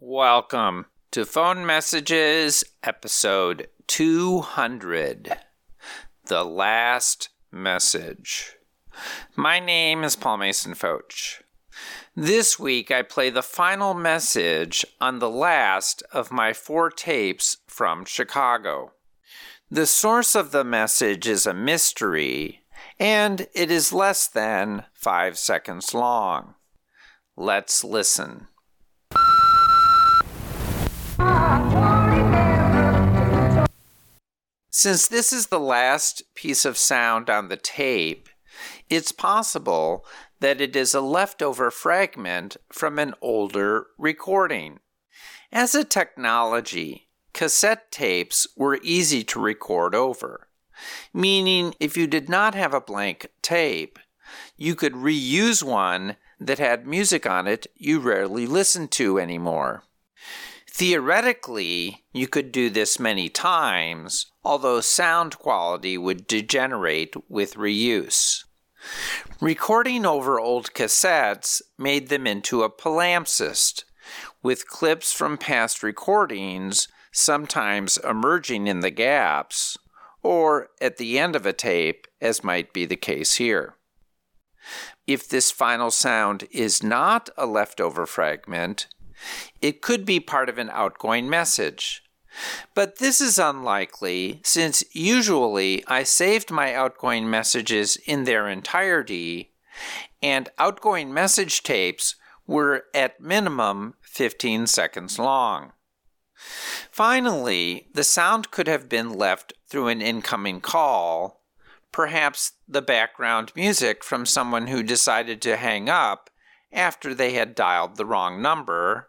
Welcome to Phone Messages, episode 200 The Last Message. My name is Paul Mason Fotsch. This week I play the final message on the last of my four tapes from Chicago. The source of the message is a mystery, and it is less than five seconds long. Let's listen. Since this is the last piece of sound on the tape, it's possible that it is a leftover fragment from an older recording. As a technology, cassette tapes were easy to record over, meaning if you did not have a blank tape, you could reuse one that had music on it you rarely listened to anymore. Theoretically, you could do this many times, although sound quality would degenerate with reuse. Recording over old cassettes made them into a palimpsest, with clips from past recordings sometimes emerging in the gaps, or at the end of a tape, as might be the case here. If this final sound is not a leftover fragment, it could be part of an outgoing message. But this is unlikely since usually I saved my outgoing messages in their entirety, and outgoing message tapes were at minimum 15 seconds long. Finally, the sound could have been left through an incoming call, perhaps the background music from someone who decided to hang up after they had dialed the wrong number,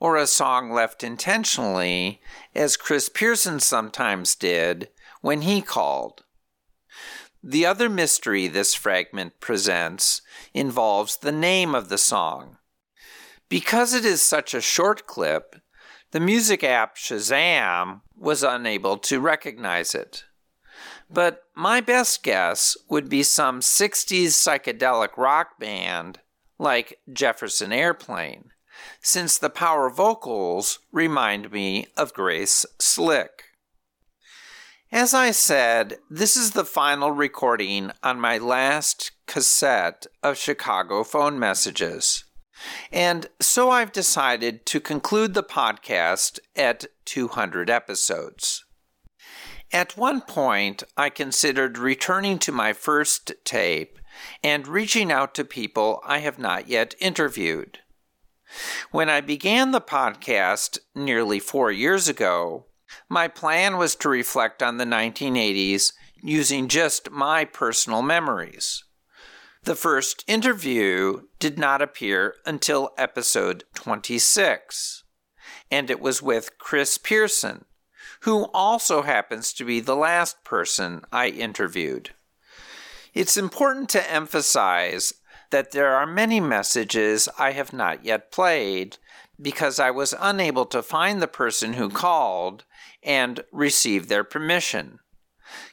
or a song left intentionally, as Chris Pearson sometimes did when he called. The other mystery this fragment presents involves the name of the song. Because it is such a short clip, the music app Shazam was unable to recognize it. But my best guess would be some 60s psychedelic rock band like Jefferson Airplane, since the power vocals remind me of Grace Slick. As I said, this is the final recording on my last cassette of Chicago phone messages. And so I've decided to conclude the podcast at 200 episodes. At one point, I considered returning to my first tape and reaching out to people I have not yet interviewed. When I began the podcast nearly four years ago, my plan was to reflect on the 1980s using just my personal memories. The first interview did not appear until episode 26, and it was with Chris Pearson, who also happens to be the last person I interviewed. It's important to emphasize that there are many messages I have not yet played because I was unable to find the person who called and receive their permission.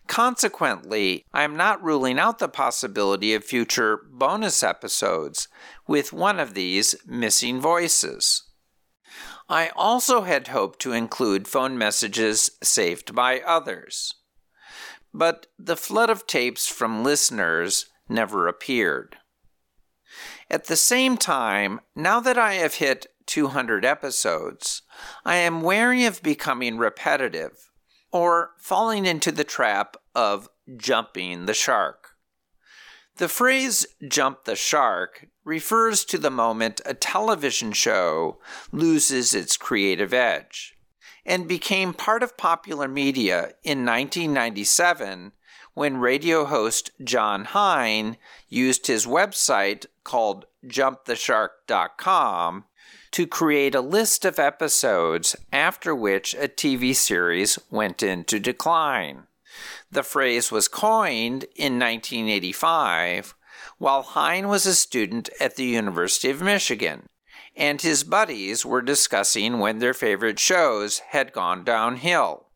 Consequently, I am not ruling out the possibility of future bonus episodes with one of these missing voices. I also had hoped to include phone messages saved by others. But the flood of tapes from listeners never appeared. At the same time, now that I have hit 200 episodes, I am wary of becoming repetitive or falling into the trap of jumping the shark. The phrase jump the shark refers to the moment a television show loses its creative edge and became part of popular media in 1997 when radio host Jon Hein used his website called jumptheshark.com to create a list of episodes after which a TV series went into decline. The phrase was coined in 1985 while Hein was a student at the University of Michigan, and his buddies were discussing when their favorite shows had gone downhill.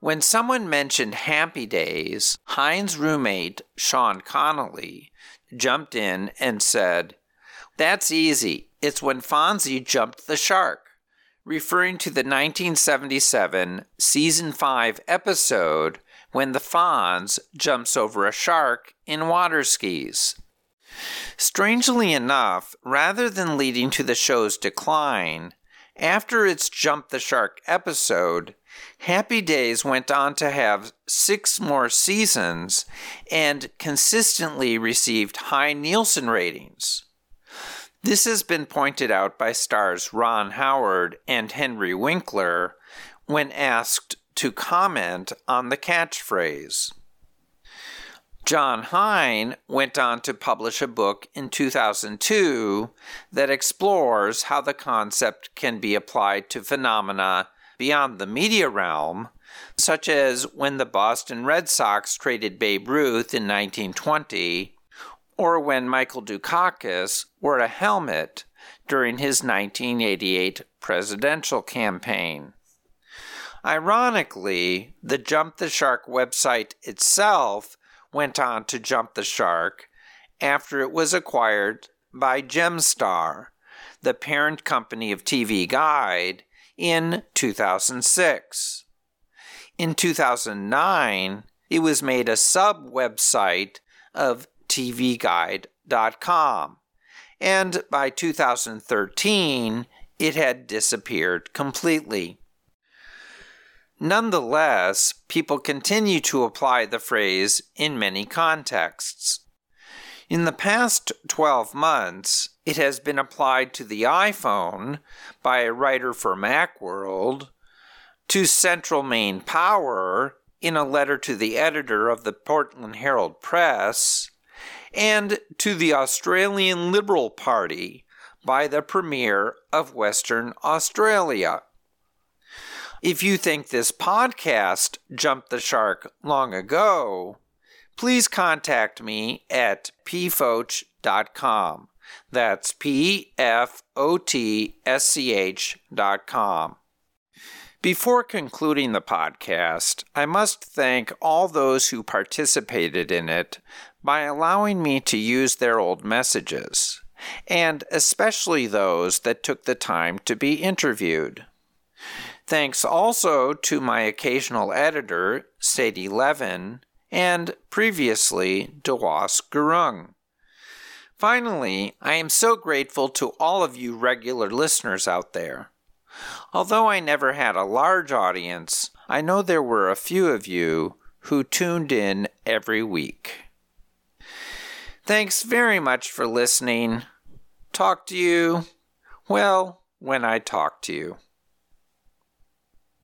When someone mentioned Happy Days, Hein's roommate, Sean Connolly, jumped in and said, That's easy. It's when Fonzie jumped the shark, referring to the 1977 season 5 episode when the Fonz jumps over a shark in water skis. Strangely enough, rather than leading to the show's decline, after its Jump the Shark episode, Happy Days went on to have six more seasons and consistently received high Nielsen ratings. This has been pointed out by stars Ron Howard and Henry Winkler when asked to comment on the catchphrase. Jon Hein went on to publish a book in 2002 that explores how the concept can be applied to phenomena beyond the media realm, such as when the Boston Red Sox traded Babe Ruth in 1920, or when Michael Dukakis wore a helmet during his 1988 presidential campaign. Ironically, the Jump the Shark website itself went on to jump the shark after it was acquired by Gemstar, the parent company of TV Guide, in 2006. In 2009, it was made a sub website of TVGuide.com, and by 2013, it had disappeared completely. Nonetheless, people continue to apply the phrase in many contexts. In the past 12 months, it has been applied to the iPhone by a writer for Macworld, to Central Maine Power in a letter to the editor of the Portland Herald Press, and to the Australian Liberal Party by the Premier of Western Australia. If you think this podcast jumped the shark long ago, please contact me at pfotsch.com. That's P F O T S C H dot com. Before concluding the podcast, I must thank all those who participated in it by allowing me to use their old messages, and especially those that took the time to be interviewed. Thanks also to my occasional editor, Sadie Levin, and previously, Dewas Gurung. Finally, I am so grateful to all of you regular listeners out there. Although I never had a large audience, I know there were a few of you who tuned in every week. Thanks very much for listening. Talk to you, well, when I talk to you.